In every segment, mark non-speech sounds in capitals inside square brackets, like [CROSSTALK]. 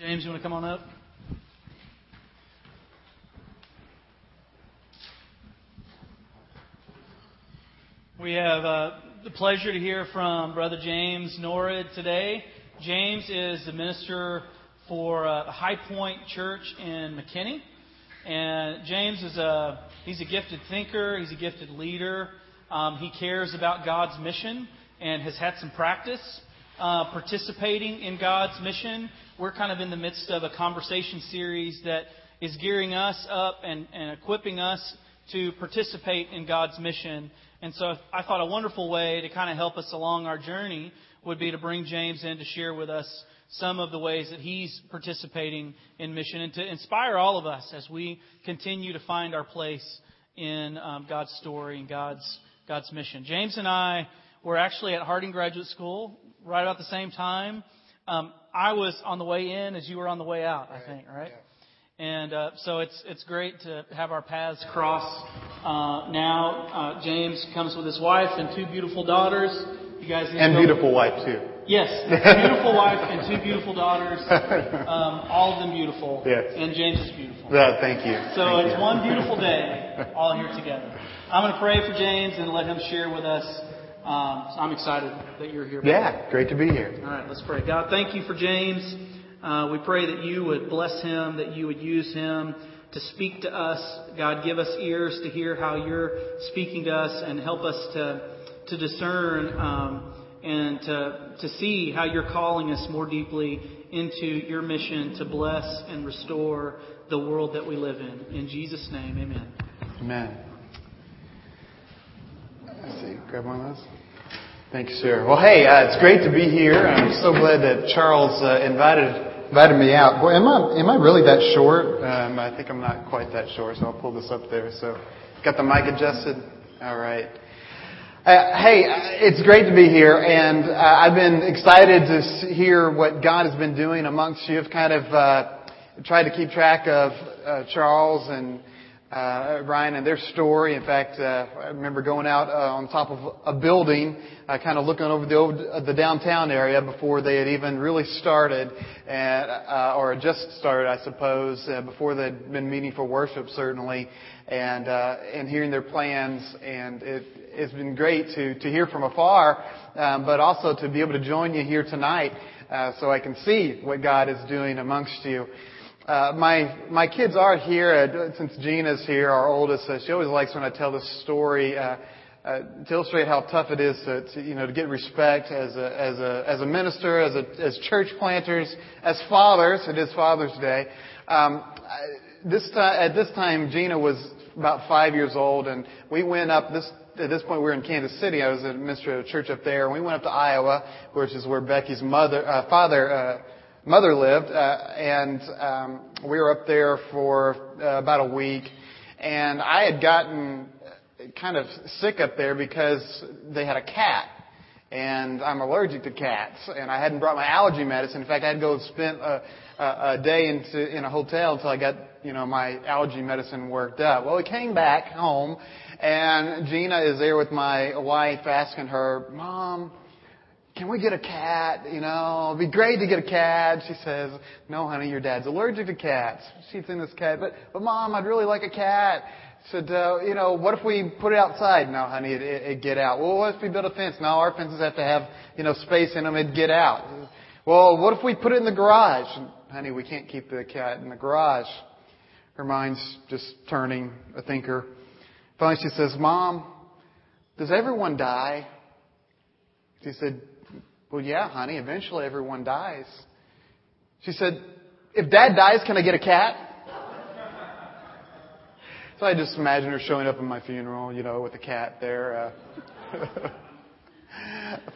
James, you want to come on up? We have uh, the pleasure to hear from Brother James Norrid today. James is the minister for uh, High Point Church in McKinney. And James is a he's a gifted thinker, he's a gifted leader. Um, he cares about God's mission and has had some practice uh, participating in God's mission. We're kind of in the midst of a conversation series that is gearing us up and, and equipping us to participate in God's mission. And so I thought a wonderful way to kind of help us along our journey would be to bring James in to share with us some of the ways that he's participating in mission and to inspire all of us as we continue to find our place in um, God's story and God's God's mission. James and I were actually at Harding Graduate School right about the same time. Um, I was on the way in as you were on the way out, I think, right? And uh, so it's it's great to have our paths cross. Uh, now uh, James comes with his wife and two beautiful daughters. You guys and beautiful wife too. Yes, [LAUGHS] beautiful wife and two beautiful daughters. [LAUGHS] Um, all of them beautiful. Yes. And James is beautiful. Yeah, thank you. So thank it's you. one beautiful day, [LAUGHS] all here together. I'm going to pray for James and let him share with us. Um, so I'm excited that you're here. Yeah, great to be here. All right, let's pray. God, thank you for James. Uh, we pray that you would bless him, that you would use him to speak to us. God, give us ears to hear how you're speaking to us and help us to, to discern um, and to, to see how you're calling us more deeply into your mission to bless and restore the world that we live in. In Jesus' name, amen. Amen. Let's see, grab one of those. Thank you, sir. Well, hey, uh, it's great to be here. I'm so glad that Charles uh, invited invited me out. Boy, am I am I really that short? Um, I think I'm not quite that short, so I'll pull this up there. So, got the mic adjusted. All right. Uh, hey, it's great to be here, and uh, I've been excited to hear what God has been doing amongst you. I've kind of uh, tried to keep track of uh, Charles and uh, Ryan and their story. In fact, uh, I remember going out uh, on top of a building, uh, kind of looking over the old, uh, the downtown area before they had even really started, and, uh, or just started, I suppose, uh, before they'd been meeting for worship, certainly, and uh, and hearing their plans. And it, it's been great to to hear from afar, um, but also to be able to join you here tonight, uh, so I can see what God is doing amongst you. Uh, my my kids are here. Uh, since Gina's here, our oldest, uh, she always likes when I tell this story uh, uh, to illustrate how tough it is to, to you know to get respect as a as a as a minister, as a as church planters, as fathers. It is Father's Day. Um, this time at this time, Gina was about five years old, and we went up this at this point we were in Kansas City. I was a minister of a church up there, and we went up to Iowa, which is where Becky's mother uh, father. Uh, mother lived, uh, and um, we were up there for uh, about a week. And I had gotten kind of sick up there because they had a cat, and I'm allergic to cats, and I hadn't brought my allergy medicine. In fact, I had to go spend a, a, a day into, in a hotel until I got you know my allergy medicine worked up. Well, we came back home, and Gina is there with my wife, asking her, "Mom." Can we get a cat? You know, it'd be great to get a cat. She says, no, honey, your dad's allergic to cats. She's in this cat, but, but mom, I'd really like a cat. Said, uh, you know, what if we put it outside? No, honey, it, it, it'd get out. Well, what if we build a fence? No, our fences have to have, you know, space in them. It'd get out. Well, what if we put it in the garage? Honey, we can't keep the cat in the garage. Her mind's just turning a thinker. Finally, she says, Mom, does everyone die? She said, well, yeah, honey, eventually everyone dies. She said, if dad dies, can I get a cat? so I just imagine her showing up at my funeral, you know, with a cat there. Uh, [LAUGHS]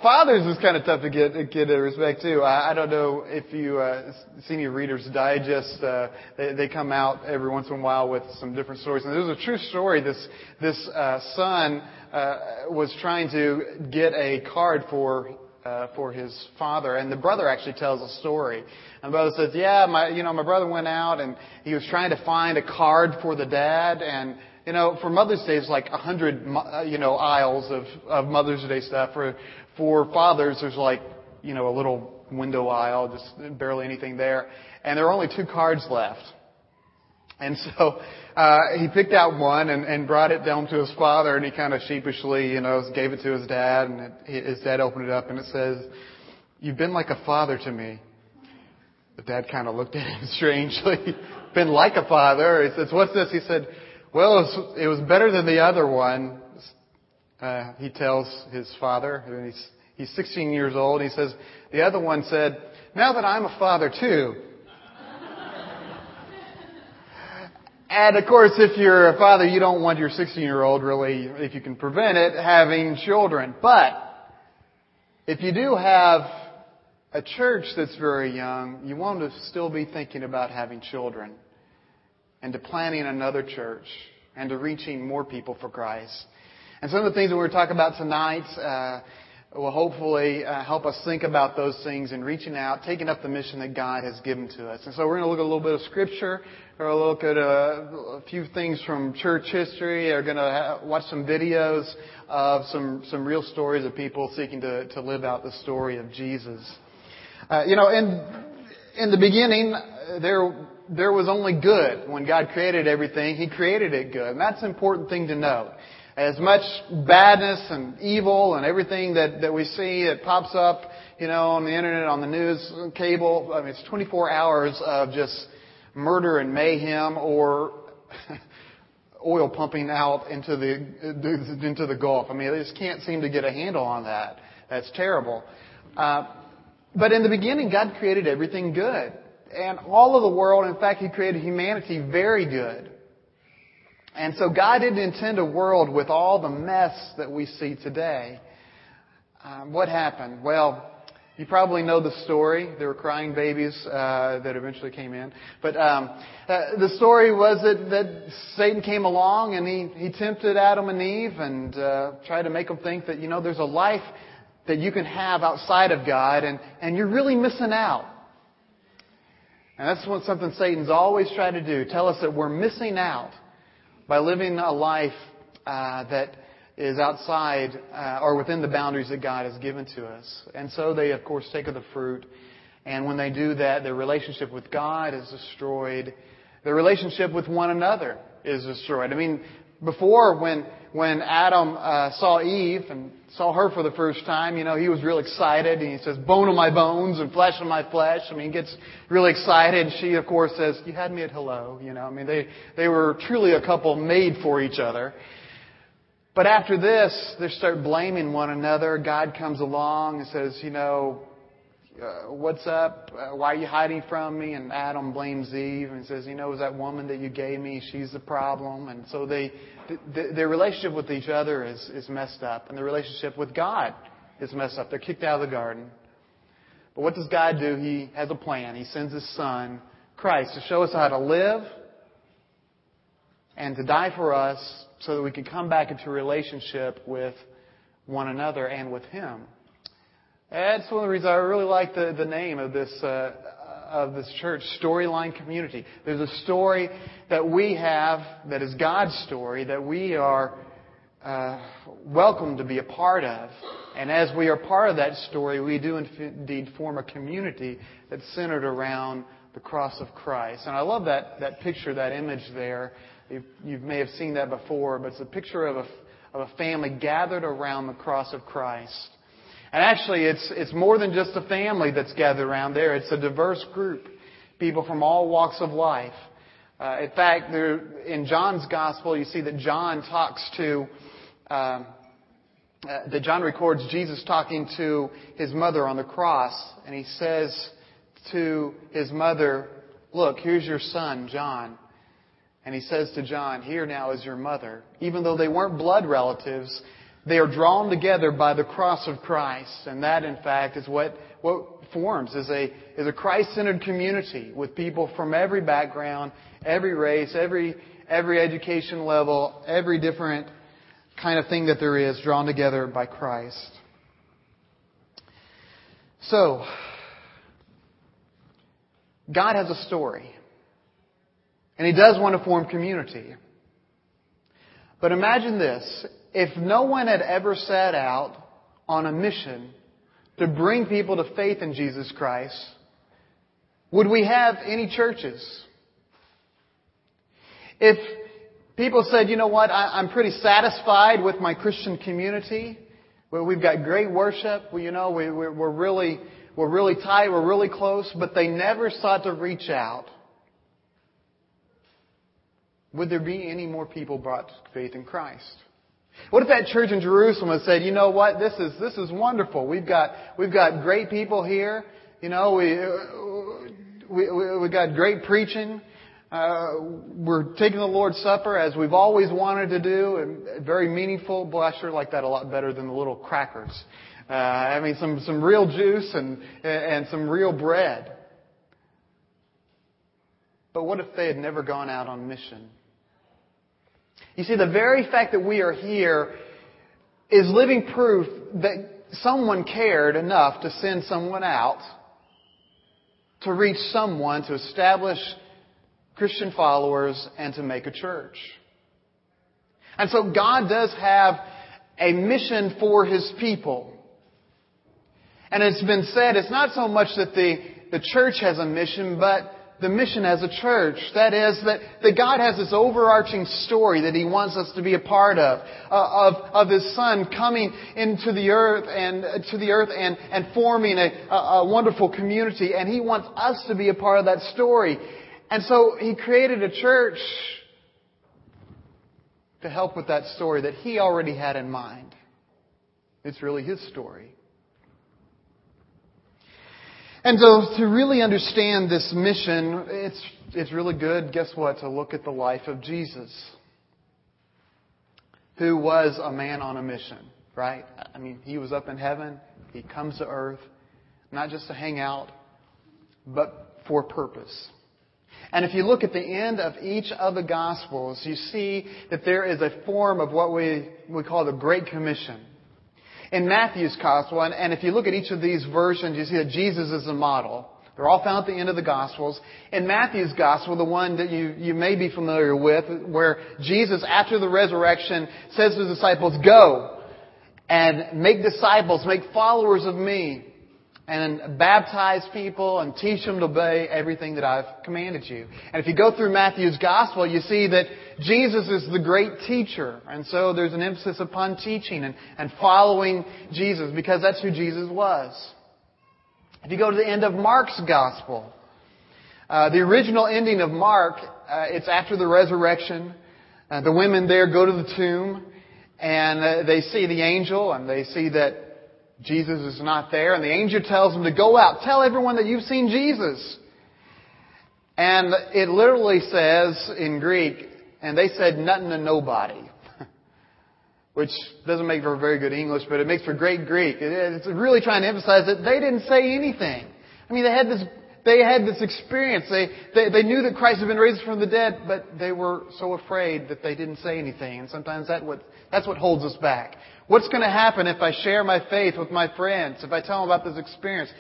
Fathers is kind of tough to get get respect too. I, I don't know if you uh, seen your Reader's Digest. Uh, they, they come out every once in a while with some different stories. And there's a true story. This this uh, son uh, was trying to get a card for uh, for his father, and the brother actually tells a story. And the brother says, "Yeah, my you know my brother went out and he was trying to find a card for the dad, and you know for Mother's Day it's like a hundred uh, you know aisles of of Mother's Day stuff. For for fathers there's like you know a little window aisle, just barely anything there. And there are only two cards left. And so uh, he picked out one and, and brought it down to his father, and he kind of sheepishly, you know, gave it to his dad, and it, his dad opened it up, and it says, "You've been like a father to me." The dad kind of looked at him [LAUGHS] strangely. been like a father. He says, "What's this?" He said, "Well, it was, it was better than the other one." Uh, he tells his father, and he's he's 16 years old. And he says, "The other one said, now that I'm a father too." And of course, if you're a father, you don't want your 16 year old really, if you can prevent it, having children. But, if you do have a church that's very young, you want to still be thinking about having children and to planning another church and to reaching more people for Christ. And some of the things that we're going to talk about tonight, uh, will hopefully uh, help us think about those things and reaching out, taking up the mission that God has given to us. And so we're going to look at a little bit of scripture, or look at a, a few things from church history. We're going to watch some videos of some some real stories of people seeking to to live out the story of Jesus. Uh, you know, in in the beginning, there there was only good. When God created everything, He created it good, and that's an important thing to note as much badness and evil and everything that, that we see that pops up, you know, on the internet, on the news, cable. I mean, it's 24 hours of just murder and mayhem or [LAUGHS] oil pumping out into the, [LAUGHS] into the Gulf. I mean, they just can't seem to get a handle on that. That's terrible. Uh, but in the beginning, God created everything good. And all of the world, in fact, He created humanity very good. And so God didn't intend a world with all the mess that we see today. Um, what happened? Well, you probably know the story. There were crying babies uh, that eventually came in. But um, uh, the story was that, that Satan came along and he, he tempted Adam and Eve and uh, tried to make them think that, you know, there's a life that you can have outside of God and, and you're really missing out. And that's what something Satan's always tried to do, tell us that we're missing out by living a life uh, that is outside uh, or within the boundaries that God has given to us. And so they, of course, take of the fruit. And when they do that, their relationship with God is destroyed. Their relationship with one another is destroyed. I mean, before when when Adam uh, saw Eve and saw her for the first time, you know, he was real excited and he says, "Bone of my bones and flesh of my flesh." I mean, he gets really excited. She, of course, says, "You had me at hello." You know, I mean, they they were truly a couple made for each other. But after this, they start blaming one another. God comes along and says, "You know, uh, what's up? Uh, why are you hiding from me? And Adam blames Eve and says, you know, it was that woman that you gave me. She's the problem. And so they, th- their relationship with each other is, is messed up. And the relationship with God is messed up. They're kicked out of the garden. But what does God do? He has a plan. He sends His Son, Christ, to show us how to live and to die for us so that we can come back into relationship with one another and with Him. That's one of the reasons I really like the, the name of this, uh, of this church, Storyline Community. There's a story that we have that is God's story that we are uh, welcome to be a part of. And as we are part of that story, we do indeed form a community that's centered around the cross of Christ. And I love that, that picture, that image there. You, you may have seen that before, but it's a picture of a, of a family gathered around the cross of Christ. And actually, it's, it's more than just a family that's gathered around there. It's a diverse group. People from all walks of life. Uh, in fact, there, in John's gospel, you see that John talks to, um, uh, that John records Jesus talking to his mother on the cross, and he says to his mother, Look, here's your son, John. And he says to John, Here now is your mother. Even though they weren't blood relatives, they are drawn together by the cross of Christ. And that, in fact, is what, what forms is a, is a Christ-centered community with people from every background, every race, every, every education level, every different kind of thing that there is drawn together by Christ. So, God has a story. And He does want to form community. But imagine this if no one had ever set out on a mission to bring people to faith in Jesus Christ, would we have any churches? If people said, you know what, I, am pretty satisfied with my Christian community, where we've got great worship, we, you know, we, we're, we're really, we're really tight, we're really close, but they never sought to reach out. Would there be any more people brought to faith in Christ? What if that church in Jerusalem had said, you know what, this is, this is wonderful. We've got, we've got great people here. You know, we, we, we, got great preaching. Uh, we're taking the Lord's Supper as we've always wanted to do, and very meaningful. Boy, I sure like that a lot better than the little crackers. Uh, I mean, some some real juice and and some real bread. But what if they had never gone out on mission? You see, the very fact that we are here is living proof that someone cared enough to send someone out to reach someone to establish Christian followers and to make a church. And so God does have a mission for His people. And it's been said, it's not so much that the, the church has a mission, but the mission as a church. That is, that, that God has this overarching story that He wants us to be a part of, uh, of, of His Son coming into the earth and, uh, to the earth and, and forming a, a, a wonderful community. And He wants us to be a part of that story. And so He created a church to help with that story that He already had in mind. It's really His story. And so to really understand this mission, it's, it's really good, guess what, to look at the life of Jesus, who was a man on a mission, right? I mean, he was up in heaven, he comes to earth, not just to hang out, but for purpose. And if you look at the end of each of the Gospels, you see that there is a form of what we, we call the Great Commission in Matthew's Gospel, and, and if you look at each of these versions, you see that Jesus is the model. They're all found at the end of the Gospels. In Matthew's Gospel, the one that you, you may be familiar with, where Jesus, after the resurrection, says to the disciples, Go and make disciples, make followers of me and baptize people and teach them to obey everything that I've commanded you. And if you go through Matthew's gospel, you see that Jesus is the great teacher. And so there's an emphasis upon teaching and, and following Jesus because that's who Jesus was. If you go to the end of Mark's gospel, uh, the original ending of Mark, uh, it's after the resurrection. Uh, the women there go to the tomb and uh, they see the angel and they see that Jesus is not there, and the angel tells them to go out, tell everyone that you've seen Jesus. And it literally says in Greek, and they said nothing to nobody. [LAUGHS] Which doesn't make for very good English, but it makes for great Greek. It's really trying to emphasize that they didn't say anything. I mean, they had this, they had this experience. They, they, they knew that Christ had been raised from the dead, but they were so afraid that they didn't say anything. And sometimes that what, that's what holds us back. What's going to happen if I share my faith with my friends? If I tell them about this experience?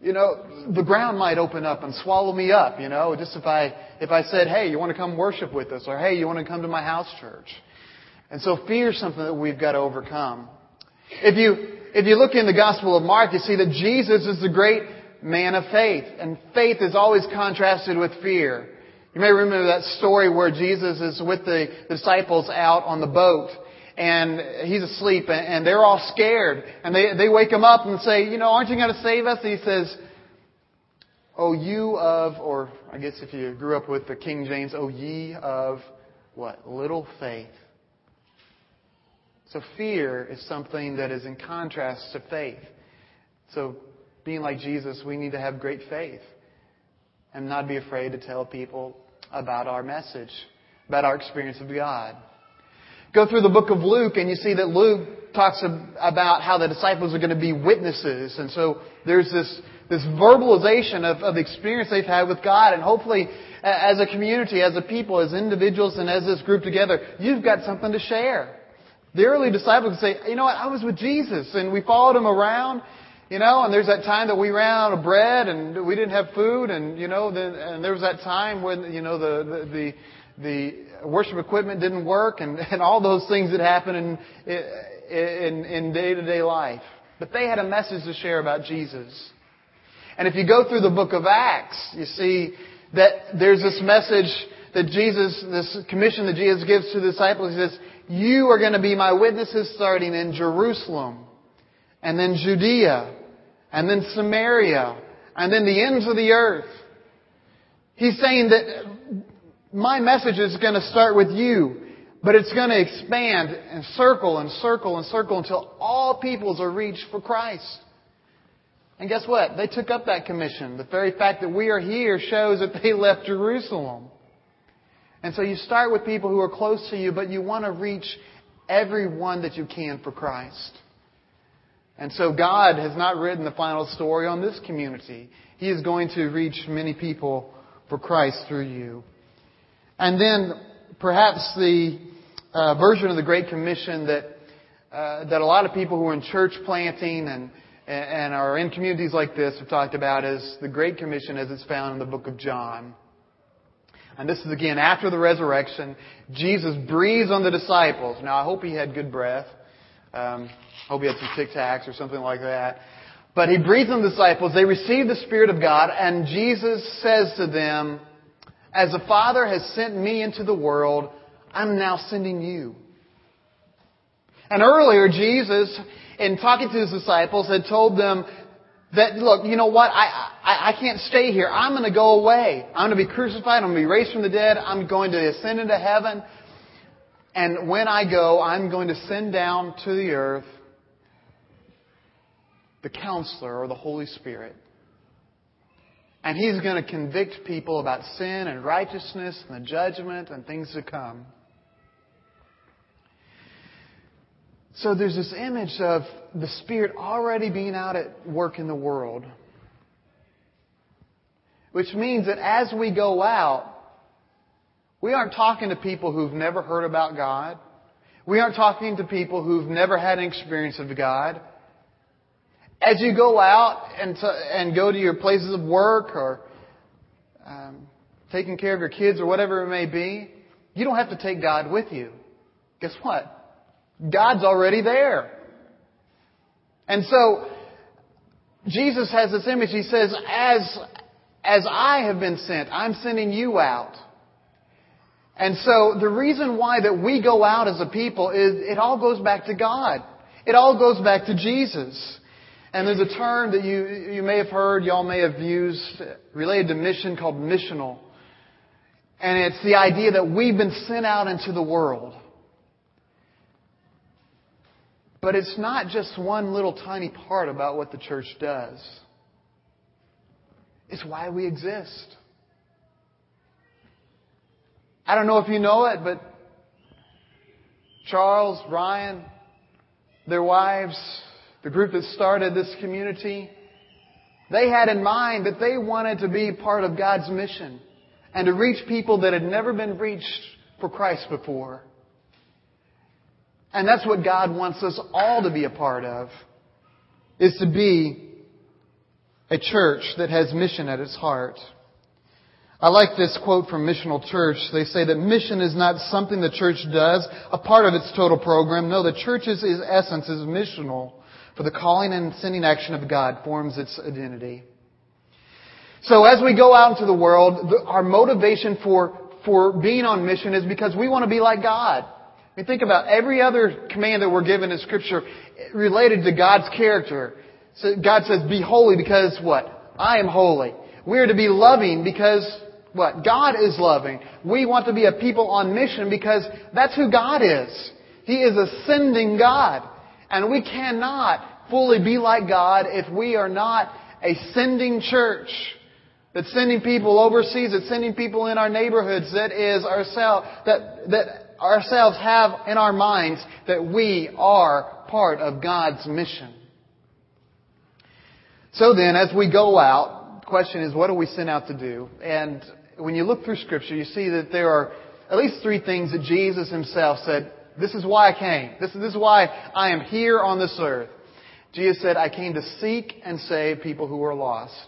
You know, the ground might open up and swallow me up, you know, just if I, if I said, hey, you want to come worship with us? Or hey, you want to come to my house church? And so fear is something that we've got to overcome. If you, if you look in the Gospel of Mark, you see that Jesus is the great man of faith. And faith is always contrasted with fear. You may remember that story where Jesus is with the disciples out on the boat and he's asleep and they're all scared and they, they wake him up and say, you know, aren't you going to save us? And he says, Oh, you of, or I guess if you grew up with the King James, oh, ye of what? Little faith. So fear is something that is in contrast to faith. So being like Jesus, we need to have great faith and not be afraid to tell people about our message, about our experience of God. Go through the book of Luke and you see that Luke talks about how the disciples are going to be witnesses. And so there's this, this verbalization of, of the experience they've had with God. And hopefully, as a community, as a people, as individuals, and as this group together, you've got something to share. The early disciples say, you know what, I was with Jesus and we followed him around, you know, and there's that time that we ran out of bread and we didn't have food and, you know, then, and there was that time when, you know, the, the, the the worship equipment didn't work and, [LAUGHS] and all those things that happen in, in, in day-to-day life. But they had a message to share about Jesus. And if you go through the book of Acts, you see that there's this message that Jesus, this commission that Jesus gives to the disciples. He says, you are going to be my witnesses starting in Jerusalem, and then Judea, and then Samaria, and then the ends of the earth. He's saying that my message is going to start with you, but it's going to expand and circle and circle and circle until all peoples are reached for Christ. And guess what? They took up that commission. The very fact that we are here shows that they [LAUGHS] left Jerusalem. And so you start with people who are close to you, but you want to reach everyone that you can for Christ. And so God has not written the final story on this community. He is going to reach many people for Christ through you. And then perhaps the uh, version of the Great Commission that uh, that a lot of people who are in church planting and and are in communities like this have talked about is the Great Commission as it's found in the book of John. And this is again after the resurrection. Jesus breathes on the disciples. Now, I hope he had good breath. Um, hope he had some Tic Tacs or something like that. But he breathes on the disciples. They receive the Spirit of God, and Jesus says to them, As the Father has sent me into the world, I'm now sending you. And earlier, Jesus, in talking to his disciples, had told them that, look, you know what? I, I, I can't stay here. I'm going to go away. I'm going to be crucified. I'm going to be raised from the dead. I'm going to ascend into heaven. And when I go, I'm going to send down to the earth the counselor or the Holy Spirit. And he's going to convict people about sin and righteousness and the judgment and things to come. So there's this image of the Spirit already being out at work in the world. Which means that as we go out, we aren't talking to people who've never heard about God. We aren't talking to people who've never had an experience of God. As you go out and, to, and go to your places of work or um, taking care of your kids or whatever it may be, you don't have to take God with you. Guess what? God's already there. And so, Jesus has this image. He says, as, as I have been sent, I'm sending you out. And so the reason why that we go out as a people is it all goes back to God. It all goes back to Jesus. And there's a term that you, you may have heard, y'all may have used related to mission called missional. And it's the idea that we've been sent out into the world. But it's not just one little tiny part about what the church does. It's why we exist. I don't know if you know it, but Charles, Ryan, their wives, the group that started this community, they had in mind that they wanted to be part of God's mission and to reach people that had never been reached for Christ before. And that's what God wants us all to be a part of, is to be a church that has mission at its heart. I like this quote from Missional Church. They say that mission is not something the church does, a part of its total program. No, the church's essence is missional, for the calling and sending action of God forms its identity. So as we go out into the world, our motivation for, for being on mission is because we want to be like God. I mean, think about every other command that we're given in Scripture related to God's character. So God says, be holy because what? I am holy. We are to be loving because what? God is loving. We want to be a people on mission because that's who God is. He is a sending God. And we cannot fully be like God if we are not a sending church that's sending people overseas, that's sending people in our neighborhoods, that is ourselves, that, that ourselves have in our minds that we are part of God's mission. So then, as we go out, the question is, what do we send out to do? And when you look through Scripture, you see that there are at least three things that Jesus himself said, this is why I came. This, this is why I am here on this earth. Jesus said, I came to seek and save people who are lost.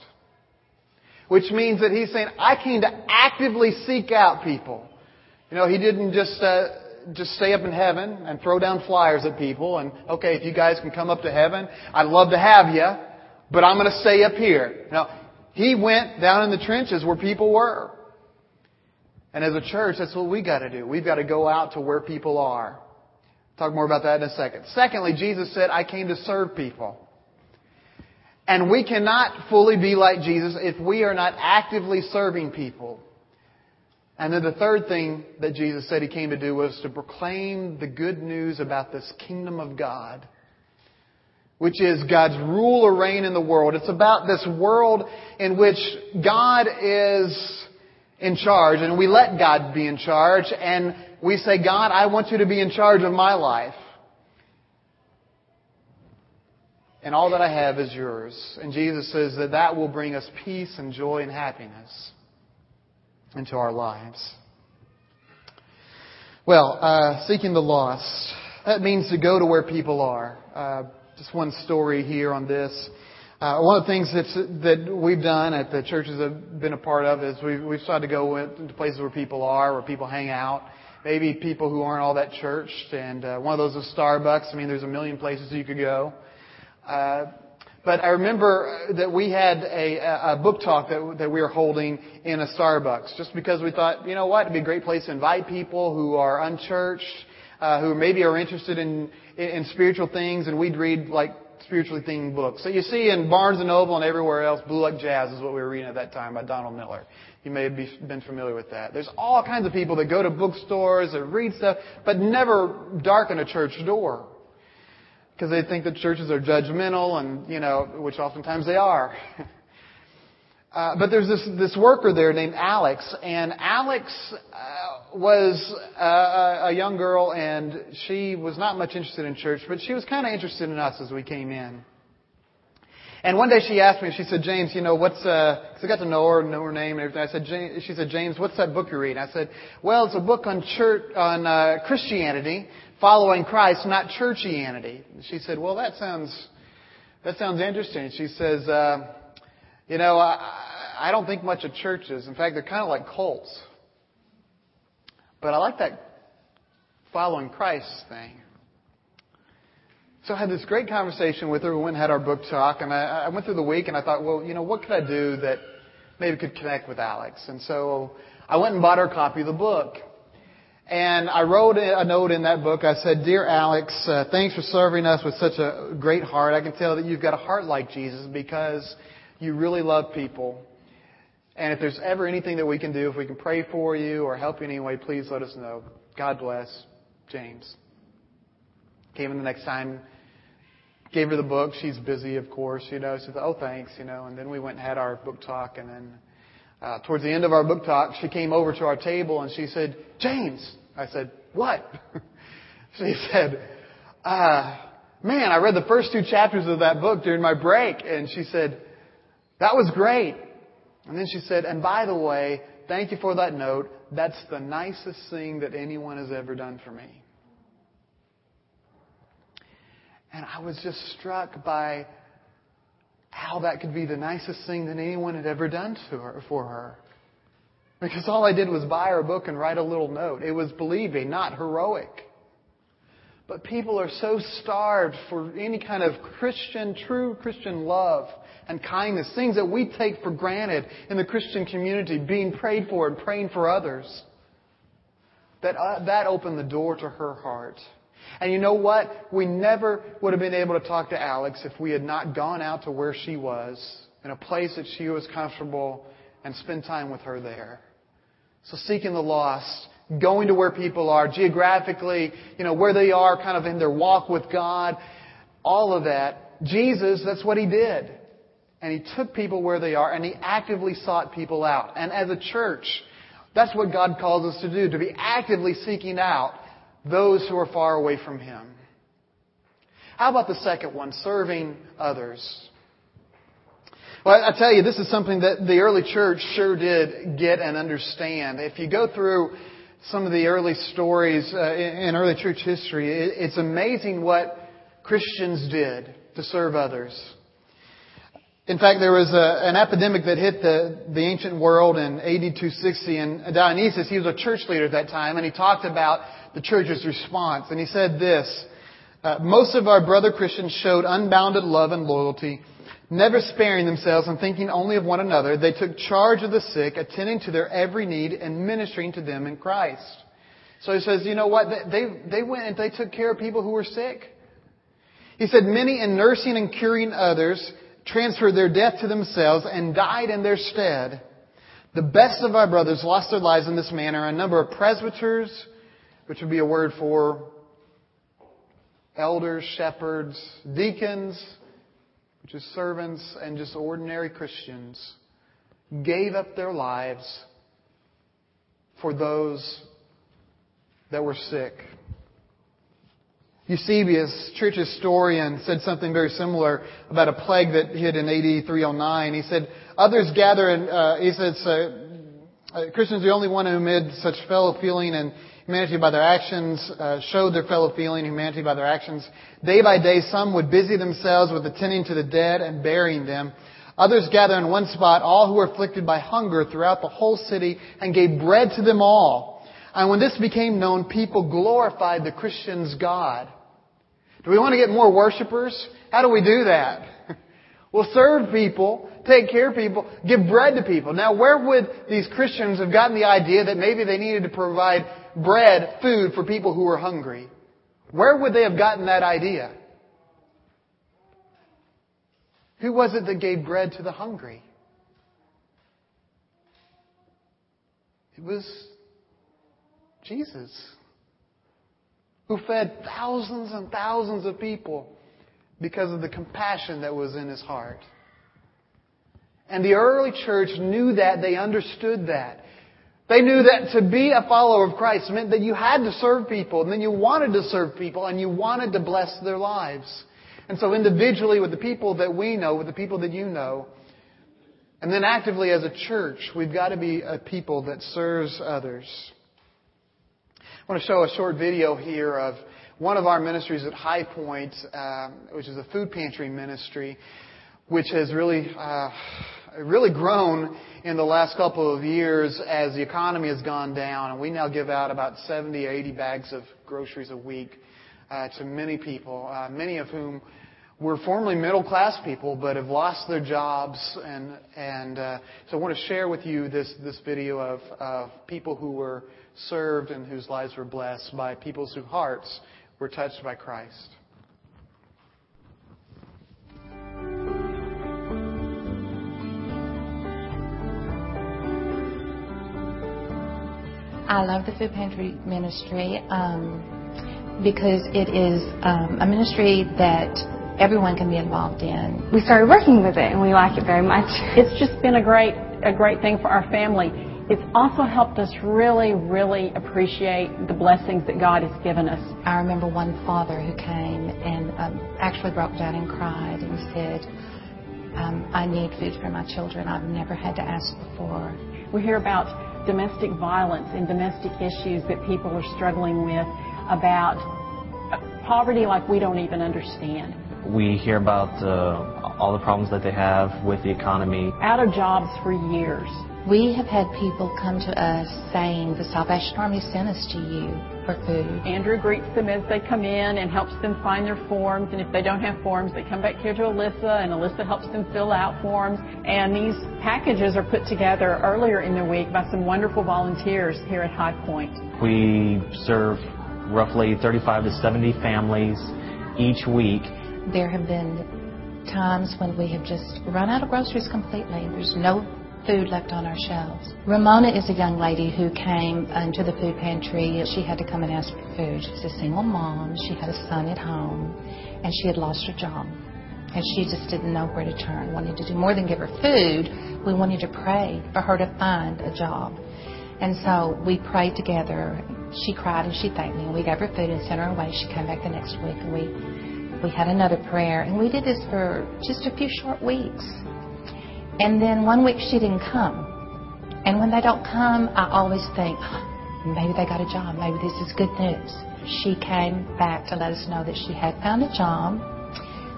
Which means that he's saying, I came to actively seek out people. You know, he didn't just uh, just stay up in heaven and throw down flyers at people and, okay, if you guys can come up to heaven, I'd love to have you, but I'm going to stay up here. Now, he went down in the trenches where people were. And as a church, that's what we got to do. We've got to go out to where people are. Talk more about that in a second. Secondly, Jesus said, I came to serve people. And we cannot fully be like Jesus if we are not actively serving people. And then the third thing that Jesus said he came to do was to proclaim the good news about this kingdom of God, which is God's rule or reign in the world. It's about this world in which God is in charge and we let God be in charge and we say, God, I want you to be in charge of my life. And all that I have is yours. And Jesus says that that will bring us peace and joy and happiness into our lives. Well, uh, seeking the lost. That means to go to where people are. Uh, just one story here on this. Uh, one of the things that's, that we've done at the churches I've been a part of is we've, we've started to go into places where people are, where people hang out. Maybe people who aren't all that churched. And uh, one of those is Starbucks. I mean, there's a million places you could go. Uh, but I remember that we had a, a book talk that, that we were holding in a Starbucks, just because we thought, you know what, it'd be a great place to invite people who are unchurched, uh, who maybe are interested in, in, in spiritual things, and we'd read like spiritually themed books. So you see in Barnes and Noble and everywhere else, Blue Like Jazz is what we were reading at that time by Donald Miller. You may have been familiar with that. There's all kinds of people that go to bookstores and read stuff, but never darken a church door because they think that churches are judgmental and, you know, which oftentimes they are. [LAUGHS] Uh, but there's this, this worker there named Alex, and Alex uh, was uh, a young girl, and she was not much interested in church, but she was kind of interested in us as we came in. And one day she asked me, she said, James, you know, what's, uh, cause I got to know her, know her name and everything. I said, James, she said, James, what's that book you're reading? I said, well, it's a book on church, on, uh, Christianity, following Christ, not churchianity. She said, well, that sounds, that sounds interesting. She says, uh, you know, I, I don't think much of churches. In fact, they're kind of like cults. But I like that following Christ thing. So I had this great conversation with her. We went and had our book talk, and I, I went through the week, and I thought, well, you know, what could I do that maybe could connect with Alex? And so I went and bought her a copy of the book. And I wrote a note in that book. I said, Dear Alex, uh, thanks for serving us with such a great heart. I can tell that you've got a heart like Jesus because you really love people. And if there's ever anything that we can do, if we can pray for you or help you in any way, please let us know. God bless. James. Came in the next time, gave her the book. She's busy, of course, you know. She said, oh, thanks, you know. And then we went and had our book talk. And then uh, towards the end of our book talk, she came over to our table and she said, James. I said, what? [LAUGHS] she said, uh, man, I read the first two chapters of that book during my break. And she said, that was great. And then she said, and by the way, thank you for that note. That's the nicest thing that anyone has ever done for me. And I was just struck by how that could be the nicest thing that anyone had ever done to her, for her. Because all I did was buy her a book and write a little note. It was believing, not heroic. But people are so starved for any kind of Christian, true Christian love and kindness, things that we take for granted in the Christian community, being prayed for and praying for others. That, uh, that opened the door to her heart. And you know what? We never would have been able to talk to Alex if we had not gone out to where she was, in a place that she was comfortable, and spend time with her there. So seeking the lost, going to where people are, geographically, you know, where they are kind of in their walk with God, all of that. Jesus, that's what He did. And He took people where they are and He actively sought people out. And as a church, that's what God calls us to do, to be actively seeking out those who are far away from Him. How about the second one, serving others? Well, I tell you, this is something that the early church sure did get and understand. If you go through some of the early stories uh, in early church history, it's amazing what Christians did to serve others. In fact, there was a, an epidemic that hit the, the ancient world in AD 260, and Dionysius, he was a church leader at that time, and he talked about the church's response. And he said this, uh, most of our brother Christians showed unbounded love and loyalty, never sparing themselves and thinking only of one another. They took charge of the sick, attending to their every need and ministering to them in Christ. So he says, you know what? They, they went and they took care of people who were sick. He said, many in nursing and curing others transferred their death to themselves and died in their stead. The best of our brothers lost their lives in this manner. A number of presbyters, which would be a word for elders, shepherds, deacons, which is servants, and just ordinary Christians, gave up their lives for those that were sick. Eusebius, church historian, said something very similar about a plague that hit in AD 309. He said, others gather and, uh, he uh, uh, Christians are the only one who amid such fellow feeling and humanity by their actions, uh, showed their fellow feeling humanity by their actions. Day by day, some would busy themselves with attending to the dead and burying them. Others gather in one spot all who were afflicted by hunger throughout the whole city and gave bread to them all. And when this became known, people glorified the Christian's God. Do we want to get more worshipers? How do we do that? [LAUGHS] We'll serve people, take care of people, give bread to people. Now, where would these Christians have gotten the idea that maybe they needed to provide bread, food for people who were hungry? Where would they have gotten that idea? Who was it that gave bread to the hungry? It was Jesus, who fed thousands and thousands of people because of the compassion that was in his heart. And the early church knew that, they understood that. They knew that to be a follower of Christ meant that you had to serve people, and then you wanted to serve people, and you wanted to bless their lives. And so individually with the people that we know, with the people that you know, and then actively as a church, we've got to be a people that serves others. I want to show a short video here of one of our ministries at High Point, uh, which is a food pantry ministry, which has really, uh, really grown in the last couple of years as the economy has gone down, and we now give out about 70 or 80 bags of groceries a week uh, to many people, uh, many of whom were formerly middle class people but have lost their jobs. And and uh, so I want to share with you this this video of, of people who were served and whose lives were blessed by people whose hearts were touched by Christ. I love the food pantry ministry um, because it is um, a ministry that everyone can be involved in. We started working with it and we like it very much. It's just been a great a great thing for our family. It's also helped us really, really appreciate the blessings that God has given us. I remember one father who came and um, actually broke down and cried and said, um, I need food for my children. I've never had to ask before. We hear about domestic violence and domestic issues that people are struggling with, about poverty like we don't even understand. We hear about uh, all the problems that they have with the economy. Out of jobs for years. We have had people come to us saying, the Salvation Army sent us to you for food. Andrew greets them as they come in and helps them find their forms. And if they don't have forms, they come back here to Alyssa, and Alyssa helps them fill out forms. And these packages are put together earlier in the week by some wonderful volunteers here at High Point. We serve roughly 35 to 70 families each week. There have been times when we have just run out of groceries completely. There's no food left on our shelves. Ramona is a young lady who came into the food pantry. She had to come and ask for food. She's a single mom. She had a son at home, and she had lost her job. And she just didn't know where to turn. We Wanted to do more than give her food. We wanted to pray for her to find a job. And so we prayed together. She cried and she thanked me. We gave her food and sent her away. She came back the next week and we we had another prayer. And we did this for just a few short weeks. And then one week she didn't come. And when they don't come, I always think, maybe they got a job. Maybe this is good news. She came back to let us know that she had found a job.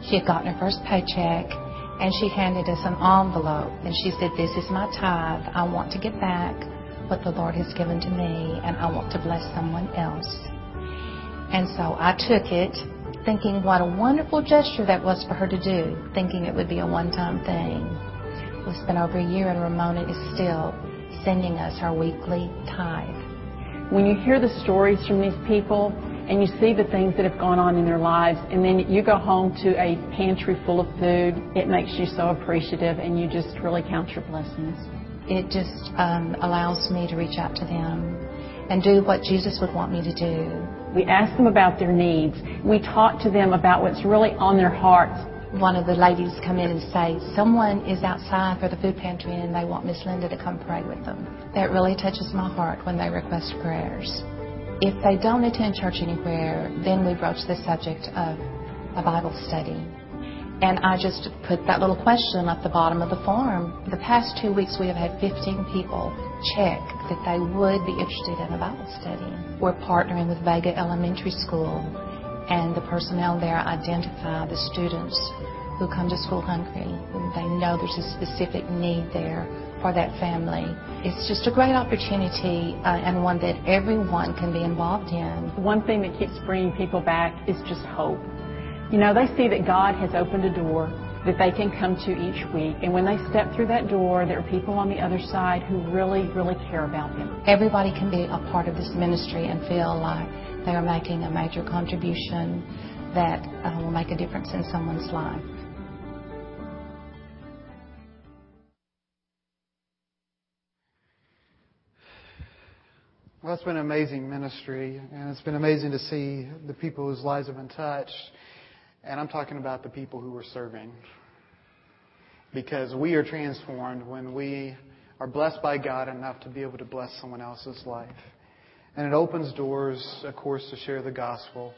She had gotten her first paycheck And she handed us an envelope and she said, This is my tithe. I want to give back what the Lord has given to me and I want to bless someone else. And so I took it thinking what a wonderful gesture that was for her to do, thinking it would be a one time thing. It's been over a year and Ramona is still sending us our weekly tithe. When you hear the stories from these people and you see the things that have gone on in their lives, and then you go home to a pantry full of food, it makes you so appreciative and you just really count your blessings. It just um, allows me to reach out to them and do what Jesus would want me to do. We ask them about their needs. We talk to them about what's really on their hearts. One of the ladies come in and say, someone is outside for the food pantry and they want Miss Linda to come pray with them. That really touches my heart when they request prayers. If they don't attend church anywhere, then we broach the subject of a Bible study. And I just put that little question at the bottom of the form. The past two weeks, we have had 15 people check that they would be interested in a Bible study. We're partnering with Vega Elementary School, and the personnel there identify the students who come to school hungry. They know there's a specific need there for that family. It's just a great opportunity uh, and one that everyone can be involved in. One thing that keeps bringing people back is just hope. You know, they see that God has opened a door that they can come to each week. And when they step through that door, there are people on the other side who really, really care about them. Everybody can be a part of this ministry and feel like they are making a major contribution that uh, will make a difference in someone's life. Well, it's been an amazing ministry, and it's been amazing to see the people whose lives have been touched. And I'm talking about the people who are serving. Because we are transformed when we are blessed by God enough to be able to bless someone else's life. And it opens doors, of course, to share the gospel.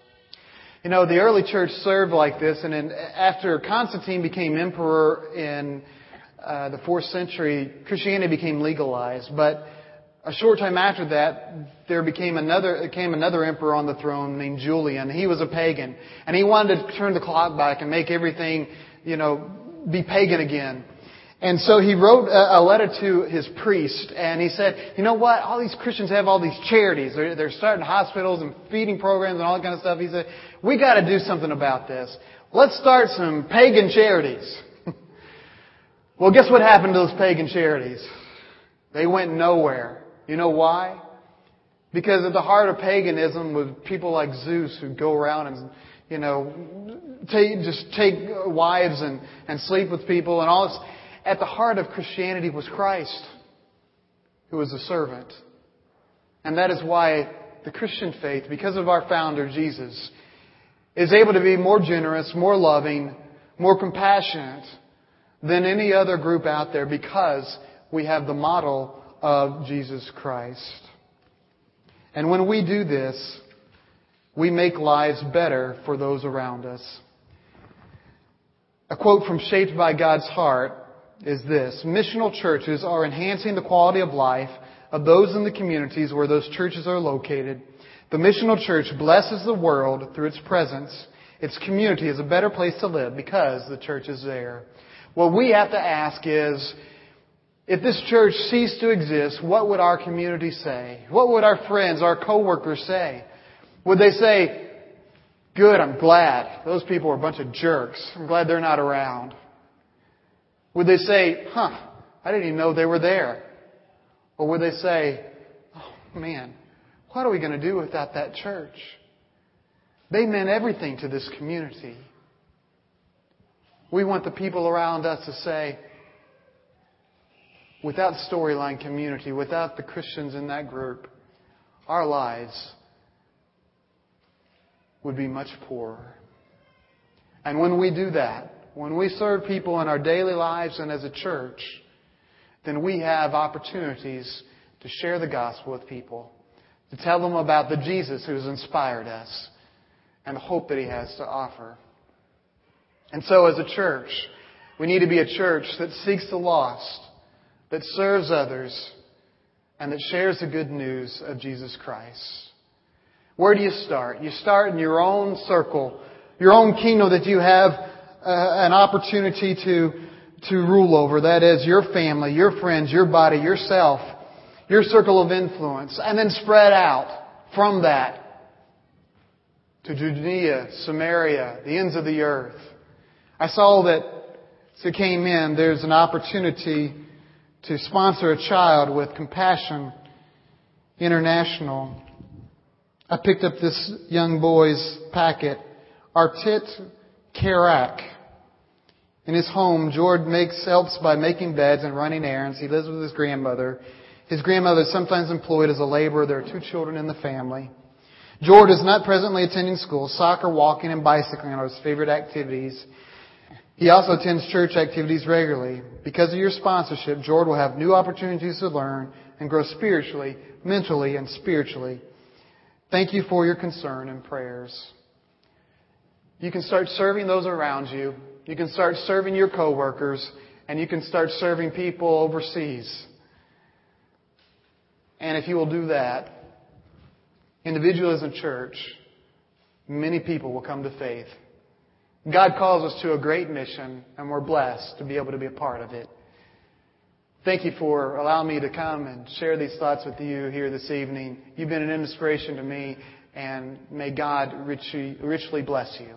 You know, the early church served like this, and then after Constantine became emperor in uh, the fourth century, Christianity became legalized. But a short time after that, there became another, came another emperor on the throne named Julian. He was a pagan. And he wanted to turn the clock back and make everything, you know, be pagan again. And so he wrote a letter to his priest and he said, you know what? All these Christians have all these charities. They're, they're starting hospitals and feeding programs and all that kind of stuff. He said, we gotta do something about this. Let's start some pagan charities. [LAUGHS] well, guess what happened to those pagan charities? They went nowhere. You know why? Because at the heart of paganism was people like Zeus who go around and, you know, take, just take wives and, and sleep with people and all this. At the heart of Christianity was Christ, who was a servant. And that is why the Christian faith, because of our founder, Jesus, is able to be more generous, more loving, more compassionate than any other group out there because we have the model of Jesus Christ. And when we do this, we make lives better for those around us. A quote from Shaped by God's Heart is this Missional churches are enhancing the quality of life of those in the communities where those churches are located. The missional church blesses the world through its presence. Its community is a better place to live because the church is there. What we have to ask is, if this church ceased to exist, what would our community say? What would our friends, our coworkers say? Would they say, good, I'm glad. Those people are a bunch of jerks. I'm glad they're not around. Would they say, huh, I didn't even know they were there? Or would they say, oh man, what are we going to do without that church? They meant everything to this community. We want the people around us to say, without Storyline Community, without the Christians in that group, our lives would be much poorer. And when we do that, when we serve people in our daily lives and as a church, then we have opportunities to share the gospel with people, to tell them about the Jesus who's inspired us and the hope that he has to offer. And so as a church, we need to be a church that seeks the lost, that serves others, and that shares the good news of Jesus Christ. Where do you start? You start in your own circle, your own kingdom that you have uh, an opportunity to to rule over. That is your family, your friends, your body, yourself, your circle of influence. And then spread out from that to Judea, Samaria, the ends of the earth. I saw that as it came in, there's an opportunity to sponsor a child with Compassion International. I picked up this young boy's packet, Artit Karak. In his home, George makes helps by making beds and running errands. He lives with his grandmother. His grandmother is sometimes employed as a laborer. There are two children in the family. George is not presently attending school. Soccer, walking, and bicycling are his favorite activities. He also attends church activities regularly. Because of your sponsorship, George will have new opportunities to learn and grow spiritually, mentally, and spiritually. Thank you for your concern and prayers. You can start serving those around you. You can start serving your coworkers, and you can start serving people overseas. And if you will do that, individually as church, many people will come to faith. God calls us to a great mission, and we're blessed to be able to be a part of it. Thank you for allowing me to come and share these thoughts with you here this evening. You've been an inspiration to me, and may God richly, bless you.